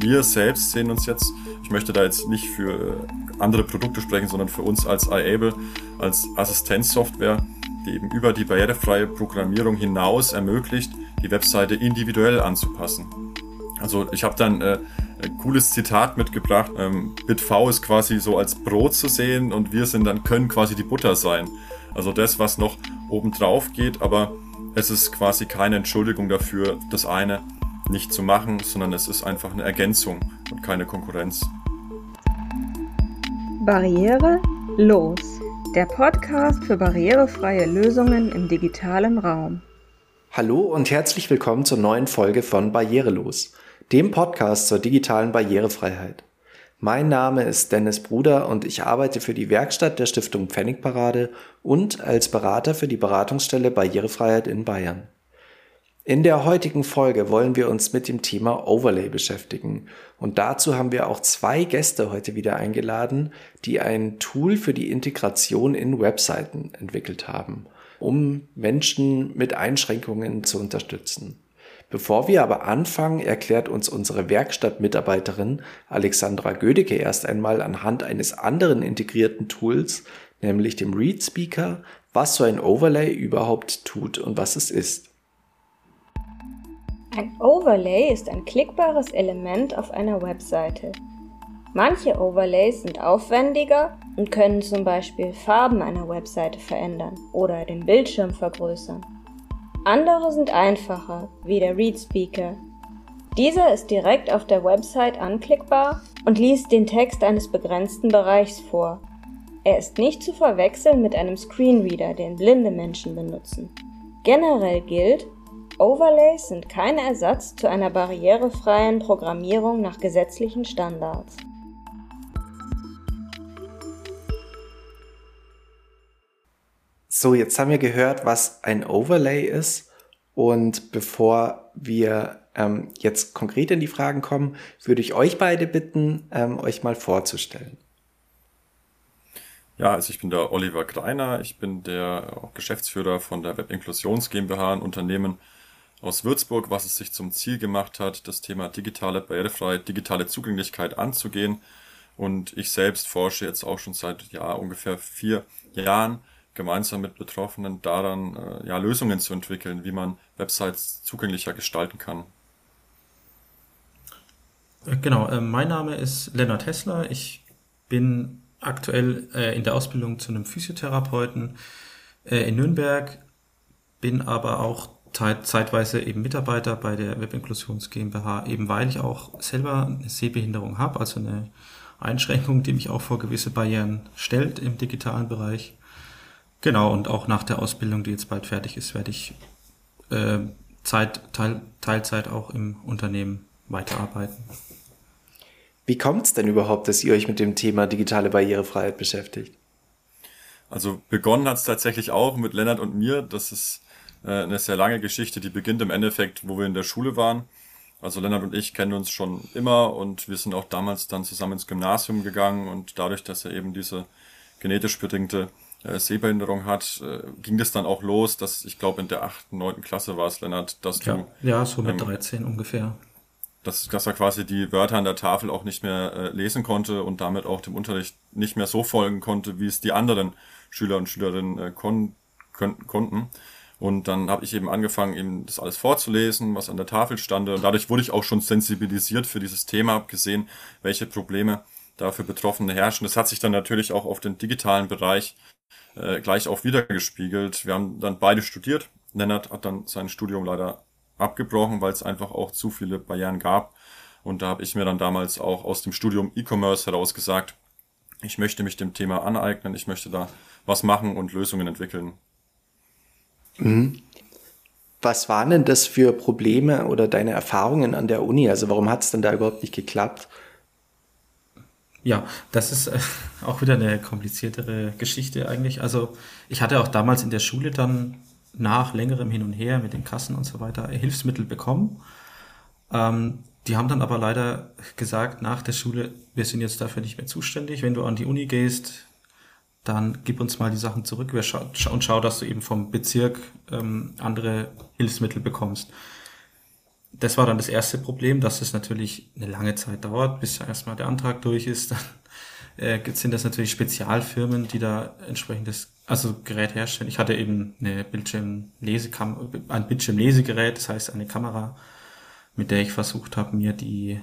wir selbst sehen uns jetzt, ich möchte da jetzt nicht für äh, andere Produkte sprechen, sondern für uns als iAble, als Assistenzsoftware, die eben über die barrierefreie Programmierung hinaus ermöglicht, die Webseite individuell anzupassen. Also ich habe dann äh, ein cooles Zitat mitgebracht. Ähm, BitV ist quasi so als Brot zu sehen und wir sind dann können quasi die Butter sein. Also das, was noch oben drauf geht, aber es ist quasi keine Entschuldigung dafür, das eine nicht zu machen, sondern es ist einfach eine Ergänzung und keine Konkurrenz. Barriere los. Der Podcast für barrierefreie Lösungen im digitalen Raum. Hallo und herzlich willkommen zur neuen Folge von Barrierelos, dem Podcast zur digitalen Barrierefreiheit. Mein Name ist Dennis Bruder und ich arbeite für die Werkstatt der Stiftung Pfennigparade und als Berater für die Beratungsstelle Barrierefreiheit in Bayern. In der heutigen Folge wollen wir uns mit dem Thema Overlay beschäftigen. Und dazu haben wir auch zwei Gäste heute wieder eingeladen, die ein Tool für die Integration in Webseiten entwickelt haben, um Menschen mit Einschränkungen zu unterstützen. Bevor wir aber anfangen, erklärt uns unsere Werkstattmitarbeiterin Alexandra Gödecke erst einmal anhand eines anderen integrierten Tools, nämlich dem Read Speaker, was so ein Overlay überhaupt tut und was es ist. Ein Overlay ist ein klickbares Element auf einer Webseite. Manche Overlays sind aufwendiger und können zum Beispiel Farben einer Webseite verändern oder den Bildschirm vergrößern. Andere sind einfacher, wie der Read Speaker. Dieser ist direkt auf der Website anklickbar und liest den Text eines begrenzten Bereichs vor. Er ist nicht zu verwechseln mit einem Screenreader, den blinde Menschen benutzen. Generell gilt, Overlays sind kein Ersatz zu einer barrierefreien Programmierung nach gesetzlichen Standards. So, jetzt haben wir gehört, was ein Overlay ist. Und bevor wir ähm, jetzt konkret in die Fragen kommen, würde ich euch beide bitten, ähm, euch mal vorzustellen. Ja, also ich bin der Oliver Greiner, ich bin der Geschäftsführer von der Web Inklusions GmbH, ein Unternehmen, aus Würzburg, was es sich zum Ziel gemacht hat, das Thema digitale Barrierefreiheit, digitale Zugänglichkeit anzugehen. Und ich selbst forsche jetzt auch schon seit ja, ungefähr vier Jahren gemeinsam mit Betroffenen daran, äh, ja, Lösungen zu entwickeln, wie man Websites zugänglicher gestalten kann. Äh, genau, äh, mein Name ist Lennart Hessler. Ich bin aktuell in der Ausbildung zu einem Physiotherapeuten in Nürnberg, bin aber auch zeitweise eben Mitarbeiter bei der Webinklusions GmbH, eben weil ich auch selber eine Sehbehinderung habe, also eine Einschränkung, die mich auch vor gewisse Barrieren stellt im digitalen Bereich. Genau, und auch nach der Ausbildung, die jetzt bald fertig ist, werde ich äh, Zeit, Teil, Teilzeit auch im Unternehmen weiterarbeiten. Wie kommt es denn überhaupt, dass ihr euch mit dem Thema digitale Barrierefreiheit beschäftigt? Also begonnen hat es tatsächlich auch mit Lennart und mir. Das ist äh, eine sehr lange Geschichte, die beginnt im Endeffekt, wo wir in der Schule waren. Also Lennart und ich kennen uns schon immer und wir sind auch damals dann zusammen ins Gymnasium gegangen und dadurch, dass er eben diese genetisch bedingte äh, Sehbehinderung hat, äh, ging das dann auch los, dass ich glaube in der achten, neunten Klasse war es, Lennart, dass ja, du... Ja, so mit ähm, 13 ungefähr. Dass, dass er quasi die Wörter an der Tafel auch nicht mehr äh, lesen konnte und damit auch dem Unterricht nicht mehr so folgen konnte, wie es die anderen Schüler und Schülerinnen äh, kon konnten. Und dann habe ich eben angefangen, eben das alles vorzulesen, was an der Tafel stand. Und dadurch wurde ich auch schon sensibilisiert für dieses Thema, habe gesehen, welche Probleme da für Betroffene herrschen. Das hat sich dann natürlich auch auf den digitalen Bereich äh, gleich auch wiedergespiegelt. Wir haben dann beide studiert. Lennart hat dann sein Studium leider abgebrochen, weil es einfach auch zu viele Barrieren gab. Und da habe ich mir dann damals auch aus dem Studium E-Commerce heraus gesagt, ich möchte mich dem Thema aneignen, ich möchte da was machen und Lösungen entwickeln. Mhm. Was waren denn das für Probleme oder deine Erfahrungen an der Uni? Also warum hat es denn da überhaupt nicht geklappt? Ja, das ist äh, auch wieder eine kompliziertere Geschichte eigentlich. Also ich hatte auch damals in der Schule dann nach längerem Hin und Her mit den Kassen und so weiter Hilfsmittel bekommen. Ähm, die haben dann aber leider gesagt nach der Schule, wir sind jetzt dafür nicht mehr zuständig. Wenn du an die Uni gehst, dann gib uns mal die Sachen zurück und schau, dass du eben vom Bezirk ähm, andere Hilfsmittel bekommst. das war dann das erste Problem, dass es natürlich eine lange Zeit dauert, bis erstmal der Antrag durch ist. Dann äh, sind das natürlich Spezialfirmen, die da entsprechendes also Gerät herstellen. Ich hatte eben eine Bildschirmlesekam ein Bildschirmlesegerät, das heißt eine Kamera, mit der ich versucht habe, mir die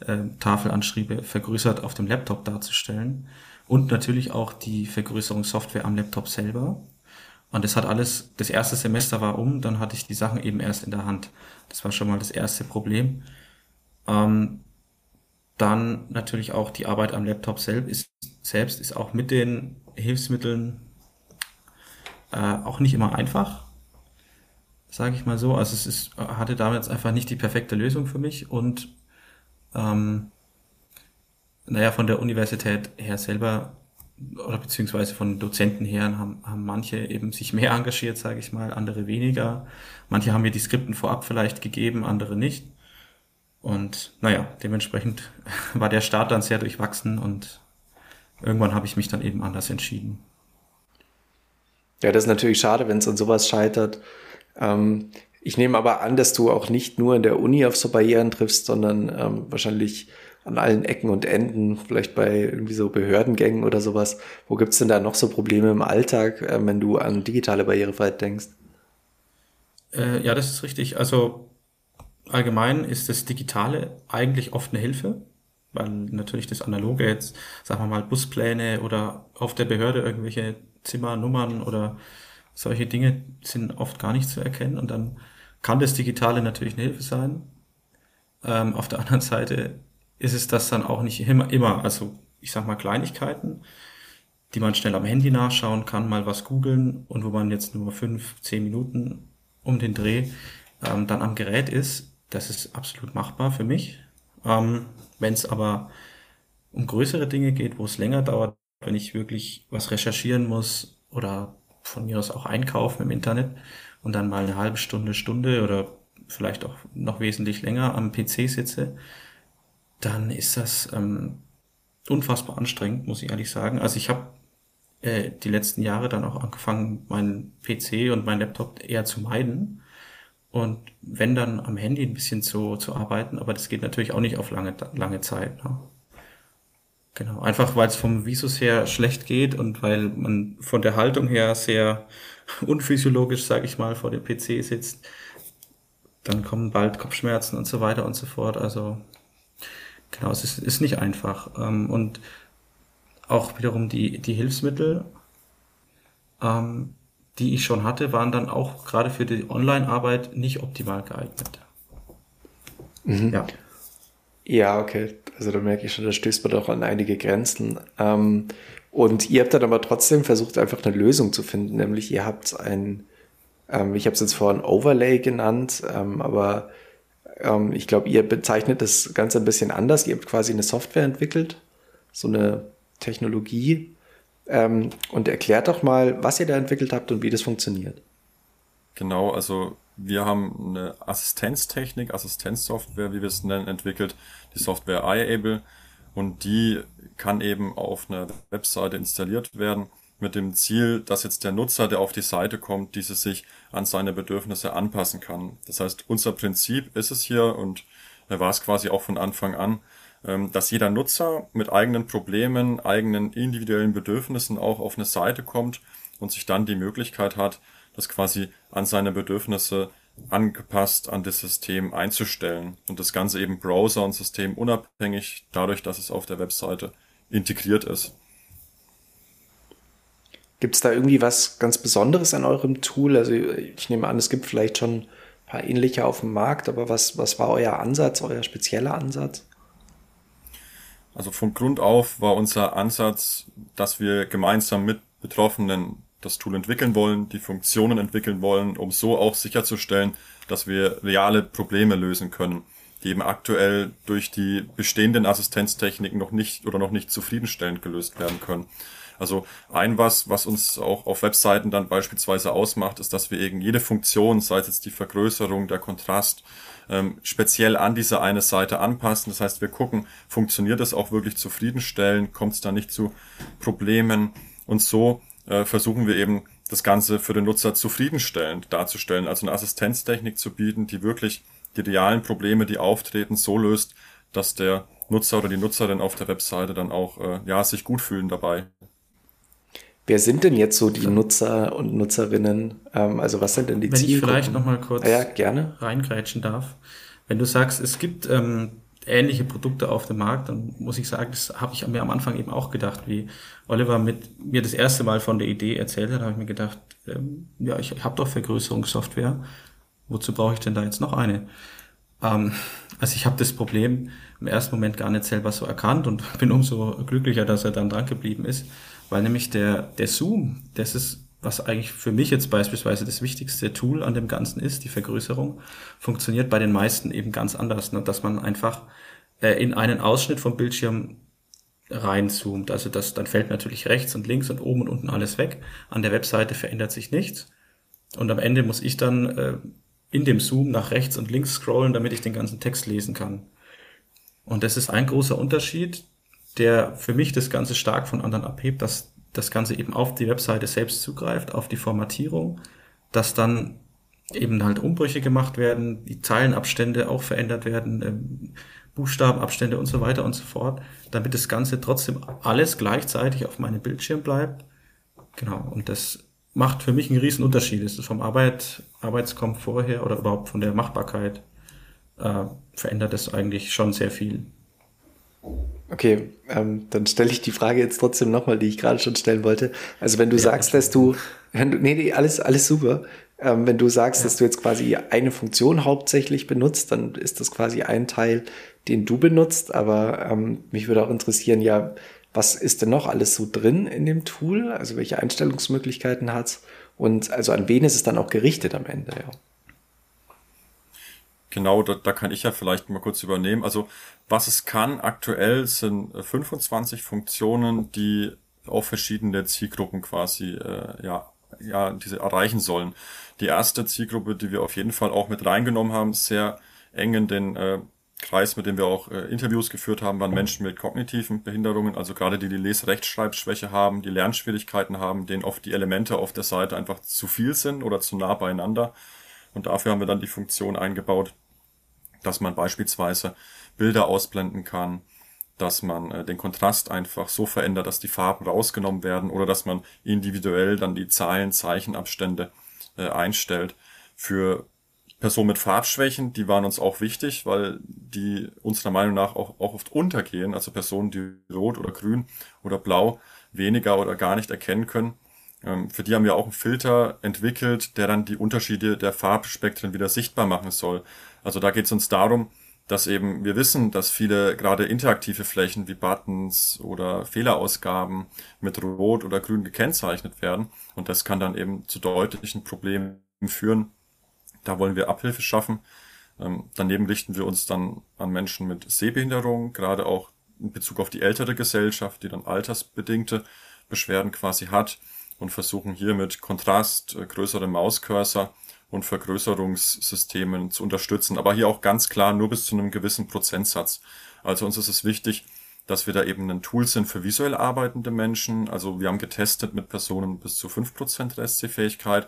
äh, Tafelanschriebe vergrößert auf dem Laptop darzustellen und natürlich auch die Vergrößerungssoftware am Laptop selber. Und das hat alles, das erste Semester war um, dann hatte ich die Sachen eben erst in der Hand. Das war schon mal das erste Problem. Ähm, dann natürlich auch die Arbeit am Laptop selbst ist, selbst ist auch mit den Hilfsmitteln äh, auch nicht immer einfach, sage ich mal so. Also es ist, hatte damals einfach nicht die perfekte Lösung für mich und ähm, naja, von der Universität her selber oder beziehungsweise von Dozenten her haben, haben manche eben sich mehr engagiert, sage ich mal, andere weniger. Manche haben mir die Skripten vorab vielleicht gegeben, andere nicht. Und naja, dementsprechend war der Start dann sehr durchwachsen und irgendwann habe ich mich dann eben anders entschieden. Ja, das ist natürlich schade, wenn es an sowas scheitert. Ähm, ich nehme aber an, dass du auch nicht nur in der Uni auf so Barrieren triffst, sondern ähm, wahrscheinlich an allen Ecken und Enden, vielleicht bei irgendwie so Behördengängen oder sowas. Wo gibt's denn da noch so Probleme im Alltag, äh, wenn du an digitale Barrierefreiheit denkst? Äh, ja, das ist richtig. Also allgemein ist das Digitale eigentlich oft eine Hilfe, weil natürlich das Analoge jetzt, sagen wir mal, Buspläne oder auf der Behörde irgendwelche Zimmernummern oder solche Dinge sind oft gar nicht zu erkennen und dann kann das Digitale natürlich eine Hilfe sein. Ähm, auf der anderen Seite ist es das dann auch nicht immer, immer, also ich sag mal Kleinigkeiten, die man schnell am Handy nachschauen kann, mal was googeln und wo man jetzt nur fünf, zehn Minuten um den Dreh ähm, dann am Gerät ist, das ist absolut machbar für mich. Ähm, wenn es aber um größere Dinge geht, wo es länger dauert, wenn ich wirklich was recherchieren muss oder von mir aus auch einkaufen im Internet und dann mal eine halbe Stunde, Stunde oder vielleicht auch noch wesentlich länger am PC sitze, dann ist das ähm, unfassbar anstrengend, muss ich ehrlich sagen. Also ich habe äh, die letzten Jahre dann auch angefangen, meinen PC und meinen Laptop eher zu meiden. Und wenn dann am Handy ein bisschen zu, zu arbeiten, aber das geht natürlich auch nicht auf lange, lange Zeit. Ne? Genau, einfach weil es vom Visus her schlecht geht und weil man von der Haltung her sehr unphysiologisch, sage ich mal, vor dem PC sitzt. Dann kommen bald Kopfschmerzen und so weiter und so fort. Also genau, es ist, ist nicht einfach. Ähm, und auch wiederum die, die Hilfsmittel, ähm, die ich schon hatte, waren dann auch gerade für die Online-Arbeit nicht optimal geeignet. Mhm. Ja. Ja, okay. Also da merke ich schon, da stößt man doch an einige Grenzen. Ähm, und ihr habt dann aber trotzdem versucht, einfach eine Lösung zu finden, nämlich ihr habt ein, ähm, ich habe es jetzt vorhin Overlay genannt, ähm, aber ähm, ich glaube, ihr bezeichnet das Ganze ein bisschen anders. Ihr habt quasi eine Software entwickelt, so eine Technologie. Ähm, und erklärt doch mal, was ihr da entwickelt habt und wie das funktioniert. Genau, also wir haben eine Assistenztechnik, Assistenzsoftware, wie wir es nennen, entwickelt, die Software iAble. Und die kann eben auf einer Webseite installiert werden mit dem Ziel, dass jetzt der Nutzer, der auf die Seite kommt, diese sich an seine Bedürfnisse anpassen kann. Das heißt, unser Prinzip ist es hier und da war es quasi auch von Anfang an, ähm, dass jeder Nutzer mit eigenen Problemen, eigenen individuellen Bedürfnissen auch auf eine Seite kommt und sich dann die Möglichkeit hat, das quasi an seine Bedürfnisse angepasst an das System einzustellen und das Ganze eben Browser und System unabhängig dadurch, dass es auf der Webseite integriert ist. Gibt es da irgendwie was ganz Besonderes an eurem Tool? Also ich nehme an, es gibt vielleicht schon ein paar ähnliche auf dem Markt, aber was, was war euer Ansatz, euer spezieller Ansatz? Also von Grund auf war unser Ansatz, dass wir gemeinsam mit Betroffenen das Tool entwickeln wollen, die Funktionen entwickeln wollen, um so auch sicherzustellen, dass wir reale Probleme lösen können, die eben aktuell durch die bestehenden Assistenztechniken noch nicht oder noch nicht zufriedenstellend gelöst werden können. Also ein was, was uns auch auf Webseiten dann beispielsweise ausmacht, ist, dass wir eben jede Funktion, sei es jetzt die Vergrößerung, der Kontrast, ähm, speziell an diese eine Seite anpassen. Das heißt, wir gucken, funktioniert es auch wirklich zufriedenstellend, kommt es da nicht zu Problemen und so äh, versuchen wir eben das Ganze für den Nutzer zufriedenstellend darzustellen, also eine Assistenztechnik zu bieten, die wirklich die realen Probleme, die auftreten, so löst, dass der Nutzer oder die Nutzerin auf der Webseite dann auch äh, ja, sich gut fühlen dabei. Wer sind denn jetzt so die Nutzer und Nutzerinnen? Ähm, also was sind denn die Wenn Zielgruppen? Wenn ich vielleicht nochmal kurz ja, gerne. reingrätschen darf. Wenn du sagst, es gibt ähm, ähnliche Produkte auf dem Markt, dann muss ich sagen, das habe ich mir am Anfang eben auch gedacht, wie Oliver mit mir das erste Mal von der Idee erzählt hat, habe ich mir gedacht, ähm, ja, ich habe doch Vergrößerungssoftware, wozu brauche ich denn da jetzt noch eine? Ähm, also ich habe das Problem im ersten Moment gar nicht selber so erkannt und bin umso glücklicher, dass er dann dran geblieben ist weil nämlich der, der Zoom, das ist, was eigentlich für mich jetzt beispielsweise das wichtigste Tool an dem Ganzen ist, die Vergrößerung, funktioniert bei den meisten eben ganz anders, ne? dass man einfach äh, in einen Ausschnitt vom Bildschirm reinzoomt. Also das, dann fällt natürlich rechts und links und oben und unten alles weg. An der Webseite verändert sich nichts. Und am Ende muss ich dann äh, in dem Zoom nach rechts und links scrollen, damit ich den ganzen Text lesen kann. Und das ist ein großer Unterschied, der für mich das Ganze stark von anderen abhebt, dass das Ganze eben auf die Webseite selbst zugreift, auf die Formatierung, dass dann eben halt Umbrüche gemacht werden, die Zeilenabstände auch verändert werden, ähm, Buchstabenabstände und so weiter und so fort, damit das Ganze trotzdem alles gleichzeitig auf meinem Bildschirm bleibt. Genau, und das macht für mich einen riesen Unterschied. Das ist vom Arbeit, Arbeitskomfort her oder überhaupt von der Machbarkeit äh, verändert es eigentlich schon sehr viel. Okay, ähm, dann stelle ich die Frage jetzt trotzdem nochmal, die ich gerade schon stellen wollte. Also wenn du ja, sagst, dass du, wenn du, nee, nee, alles, alles super. Ähm, wenn du sagst, ja. dass du jetzt quasi eine Funktion hauptsächlich benutzt, dann ist das quasi ein Teil, den du benutzt. Aber ähm, mich würde auch interessieren, ja, was ist denn noch alles so drin in dem Tool? Also welche Einstellungsmöglichkeiten hat's? Und also an wen ist es dann auch gerichtet am Ende? Ja. Genau, da, da kann ich ja vielleicht mal kurz übernehmen. Also was es kann aktuell sind 25 Funktionen, die auf verschiedene Zielgruppen quasi äh, ja, ja, diese erreichen sollen. Die erste Zielgruppe, die wir auf jeden Fall auch mit reingenommen haben, sehr eng in den äh, Kreis, mit dem wir auch äh, Interviews geführt haben, waren Menschen mit kognitiven Behinderungen, also gerade die die Les-Rechtschreibschwäche haben, die Lernschwierigkeiten haben, denen oft die Elemente auf der Seite einfach zu viel sind oder zu nah beieinander. Und dafür haben wir dann die Funktion eingebaut, dass man beispielsweise Bilder ausblenden kann, dass man äh, den Kontrast einfach so verändert, dass die Farben rausgenommen werden oder dass man individuell dann die Zahlen, Zeichenabstände äh, einstellt. Für Personen mit Farbschwächen, die waren uns auch wichtig, weil die unserer Meinung nach auch, auch oft untergehen, also Personen, die rot oder grün oder blau weniger oder gar nicht erkennen können. Ähm, für die haben wir auch einen Filter entwickelt, der dann die Unterschiede der Farbspektren wieder sichtbar machen soll. Also da geht es uns darum, dass eben wir wissen, dass viele gerade interaktive Flächen wie Buttons oder Fehlerausgaben mit Rot oder Grün gekennzeichnet werden. Und das kann dann eben zu deutlichen Problemen führen. Da wollen wir Abhilfe schaffen. Ähm, daneben richten wir uns dann an Menschen mit Sehbehinderung, gerade auch in Bezug auf die ältere Gesellschaft, die dann altersbedingte Beschwerden quasi hat und versuchen hier mit Kontrast, äh, größerem Mauscursor und Vergrößerungssystemen zu unterstützen. Aber hier auch ganz klar nur bis zu einem gewissen Prozentsatz. Also uns ist es wichtig, dass wir da eben ein Tool sind für visuell arbeitende Menschen. Also wir haben getestet mit Personen bis zu fünf Prozent Restsehfähigkeit.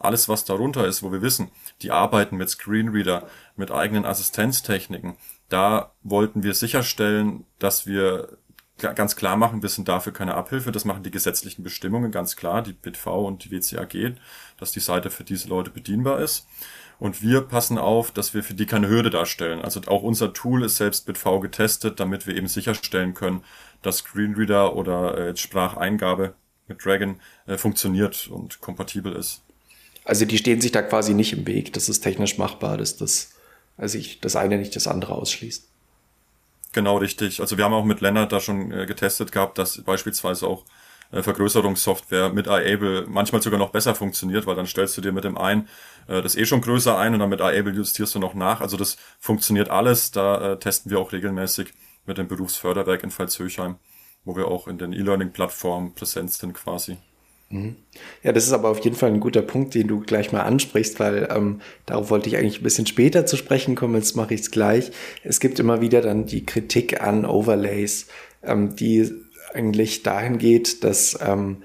Alles, was darunter ist, wo wir wissen, die arbeiten mit Screenreader, mit eigenen Assistenztechniken, da wollten wir sicherstellen, dass wir ganz klar machen, wir sind dafür keine Abhilfe. Das machen die gesetzlichen Bestimmungen ganz klar, die BitV und die WCAG, dass die Seite für diese Leute bedienbar ist. Und wir passen auf, dass wir für die keine Hürde darstellen. Also auch unser Tool ist selbst BitV getestet, damit wir eben sicherstellen können, dass Screenreader oder äh, Spracheingabe mit Dragon äh, funktioniert und kompatibel ist. Also die stehen sich da quasi nicht im Weg. Das ist technisch machbar, dass das, also ich das eine nicht das andere ausschließt. Genau, richtig. Also wir haben auch mit Lennart da schon äh, getestet gehabt, dass beispielsweise auch äh, Vergrößerungssoftware mit iAble manchmal sogar noch besser funktioniert, weil dann stellst du dir mit dem ein äh, das eh schon größer ein und dann mit iAble justierst du noch nach. Also das funktioniert alles. Da äh, testen wir auch regelmäßig mit dem Berufsförderwerk in Pfalzhöchheim, wo wir auch in den E-Learning-Plattformen präsent sind quasi. Mhm. Ja, das ist aber auf jeden Fall ein guter Punkt, den du gleich mal ansprichst, weil ähm, darauf wollte ich eigentlich ein bisschen später zu sprechen kommen, jetzt mache ich es gleich. Es gibt immer wieder dann die Kritik an Overlays, ähm, die eigentlich dahin geht, dass ähm,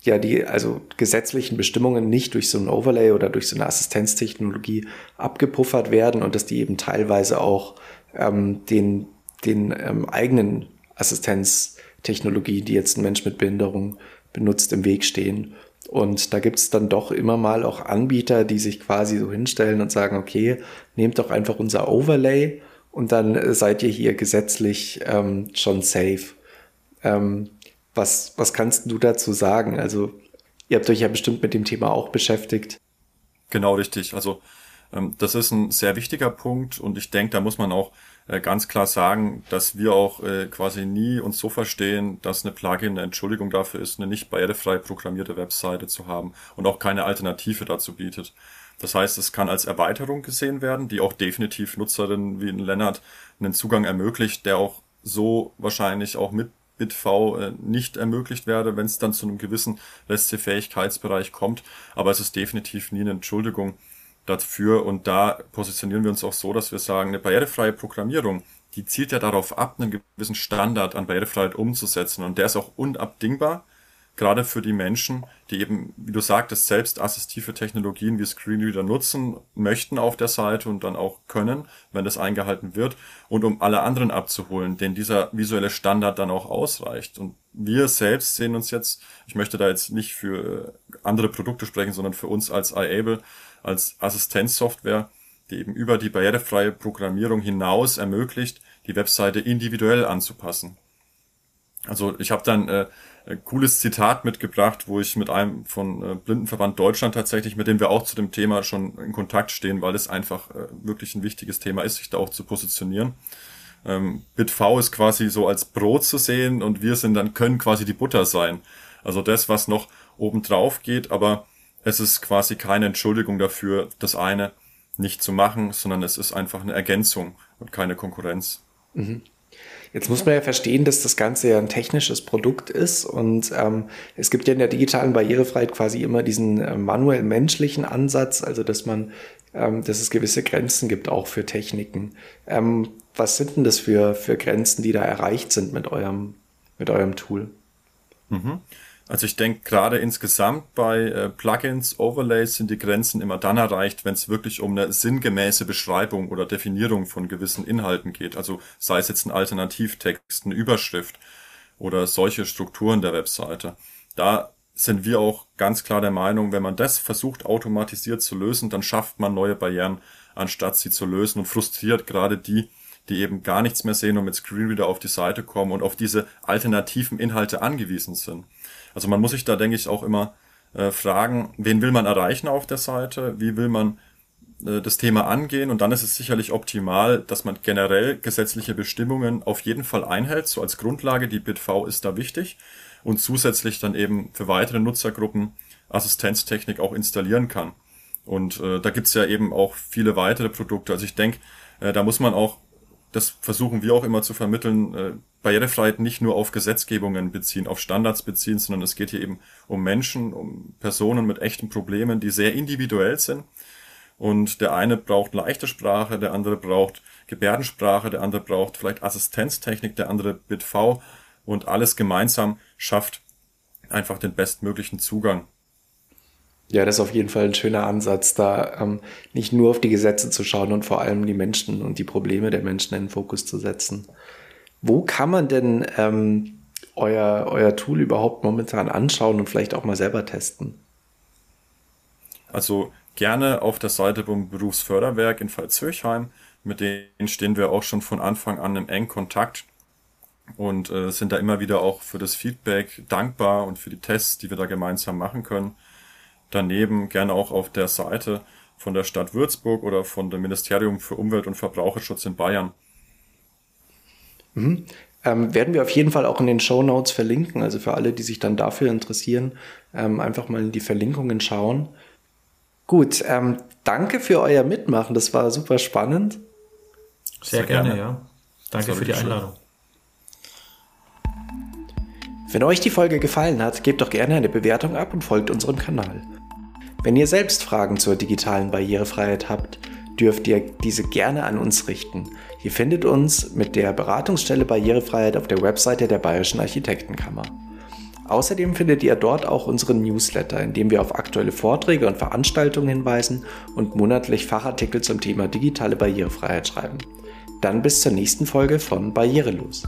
ja die also gesetzlichen Bestimmungen nicht durch so ein Overlay oder durch so eine Assistenztechnologie abgepuffert werden und dass die eben teilweise auch ähm, den, den ähm, eigenen Assistenztechnologie, die jetzt ein Mensch mit Behinderung benutzt, im Weg stehen. Und da gibt es dann doch immer mal auch Anbieter, die sich quasi so hinstellen und sagen, okay, nehmt doch einfach unser Overlay und dann seid ihr hier gesetzlich ähm, schon safe. Ähm, was, was kannst du dazu sagen? Also, ihr habt euch ja bestimmt mit dem Thema auch beschäftigt. Genau richtig. Also, ähm, das ist ein sehr wichtiger Punkt und ich denke, da muss man auch äh, ganz klar sagen, dass wir auch äh, quasi nie uns so verstehen, dass eine Plugin eine Entschuldigung dafür ist, eine nicht barrierefrei programmierte Webseite zu haben und auch keine Alternative dazu bietet. Das heißt, es kann als Erweiterung gesehen werden, die auch definitiv Nutzerinnen wie Lennart einen Zugang ermöglicht, der auch so wahrscheinlich auch mit BitV äh, nicht ermöglicht werde, wenn es dann zu einem gewissen Restfähigkeitsbereich kommt. Aber es ist definitiv nie eine Entschuldigung dafür. Und da positionieren wir uns auch so, dass wir sagen, eine barrierefreie Programmierung, die zielt ja darauf ab, einen gewissen Standard an Barrierefreiheit umzusetzen. Und der ist auch unabdingbar gerade für die Menschen, die eben, wie du sagtest, selbst assistive Technologien wie Screenreader nutzen möchten auf der Seite und dann auch können, wenn das eingehalten wird, und um alle anderen abzuholen, denen dieser visuelle Standard dann auch ausreicht. Und wir selbst sehen uns jetzt, ich möchte da jetzt nicht für andere Produkte sprechen, sondern für uns als iAble, als Assistenzsoftware, die eben über die barrierefreie Programmierung hinaus ermöglicht, die Webseite individuell anzupassen. Also ich habe dann äh, ein cooles Zitat mitgebracht, wo ich mit einem von äh, Blindenverband Deutschland tatsächlich, mit dem wir auch zu dem Thema schon in Kontakt stehen, weil es einfach äh, wirklich ein wichtiges Thema ist, sich da auch zu positionieren. Ähm, BitV ist quasi so als Brot zu sehen und wir sind dann können quasi die Butter sein. Also das, was noch oben drauf geht, aber es ist quasi keine Entschuldigung dafür, das eine nicht zu machen, sondern es ist einfach eine Ergänzung und keine Konkurrenz. Mhm. Jetzt muss man ja verstehen, dass das Ganze ja ein technisches Produkt ist und ähm, es gibt ja in der digitalen Barrierefreiheit quasi immer diesen äh, manuell menschlichen Ansatz, also dass man, ähm, dass es gewisse Grenzen gibt auch für Techniken. Ähm, was sind denn das für, für Grenzen, die da erreicht sind mit eurem, mit eurem Tool? Mhm. Also ich denke gerade insgesamt bei äh, Plugins, Overlays sind die Grenzen immer dann erreicht, wenn es wirklich um eine sinngemäße Beschreibung oder Definierung von gewissen Inhalten geht. Also sei es jetzt ein Alternativtext, eine Überschrift oder solche Strukturen der Webseite. Da sind wir auch ganz klar der Meinung, wenn man das versucht automatisiert zu lösen, dann schafft man neue Barrieren, anstatt sie zu lösen und frustriert gerade die, die eben gar nichts mehr sehen und mit Screenreader auf die Seite kommen und auf diese alternativen Inhalte angewiesen sind. Also man muss sich da, denke ich, auch immer äh, fragen, wen will man erreichen auf der Seite, wie will man äh, das Thema angehen und dann ist es sicherlich optimal, dass man generell gesetzliche Bestimmungen auf jeden Fall einhält, so als Grundlage, die BitV ist da wichtig und zusätzlich dann eben für weitere Nutzergruppen Assistenztechnik auch installieren kann. Und äh, da gibt's ja eben auch viele weitere Produkte. Also ich denke, äh, da muss man auch, das versuchen wir auch immer zu vermitteln, äh, Barrierefreiheit nicht nur auf Gesetzgebungen beziehen, auf Standards beziehen, sondern es geht hier eben um Menschen, um Personen mit echten Problemen, die sehr individuell sind. Und der eine braucht leichte Sprache, der andere braucht Gebärdensprache, der andere braucht vielleicht Assistenztechnik, der andere BitV und alles gemeinsam schafft einfach den bestmöglichen Zugang. Ja, das ist auf jeden Fall ein schöner Ansatz, da ähm, nicht nur auf die Gesetze zu schauen und vor allem die Menschen und die Probleme der Menschen in den Fokus zu setzen. Wo kann man denn ähm, euer, euer Tool überhaupt momentan anschauen und vielleicht auch mal selber testen? Also gerne auf der Seite vom Berufsförderwerk in Pfalz-Höchheim. Mit denen stehen wir auch schon von Anfang an im engen Kontakt und äh, sind da immer wieder auch für das Feedback dankbar und für die Tests, die wir da gemeinsam machen können. Daneben gerne auch auf der Seite von der Stadt Würzburg oder von dem Ministerium für Umwelt und Verbraucherschutz in Bayern. Mhm. Ähm, werden wir auf jeden Fall auch in den Show Notes verlinken. Also für alle, die sich dann dafür interessieren, ähm, einfach mal in die Verlinkungen schauen. Gut, ähm, danke für euer Mitmachen. Das war super spannend. Sehr, Sehr gerne, gerne, ja. Danke für die Einladung. Wenn euch die Folge gefallen hat, gebt doch gerne eine Bewertung ab und folgt unserem Kanal. Wenn ihr selbst Fragen zur digitalen Barrierefreiheit habt, dürft ihr diese gerne an uns richten. Ihr findet uns mit der Beratungsstelle Barrierefreiheit auf der Webseite der Bayerischen Architektenkammer. Außerdem findet ihr dort auch unseren Newsletter, in dem wir auf aktuelle Vorträge und Veranstaltungen hinweisen und monatlich Fachartikel zum Thema digitale Barrierefreiheit schreiben. Dann bis zur nächsten Folge von Barrierelos.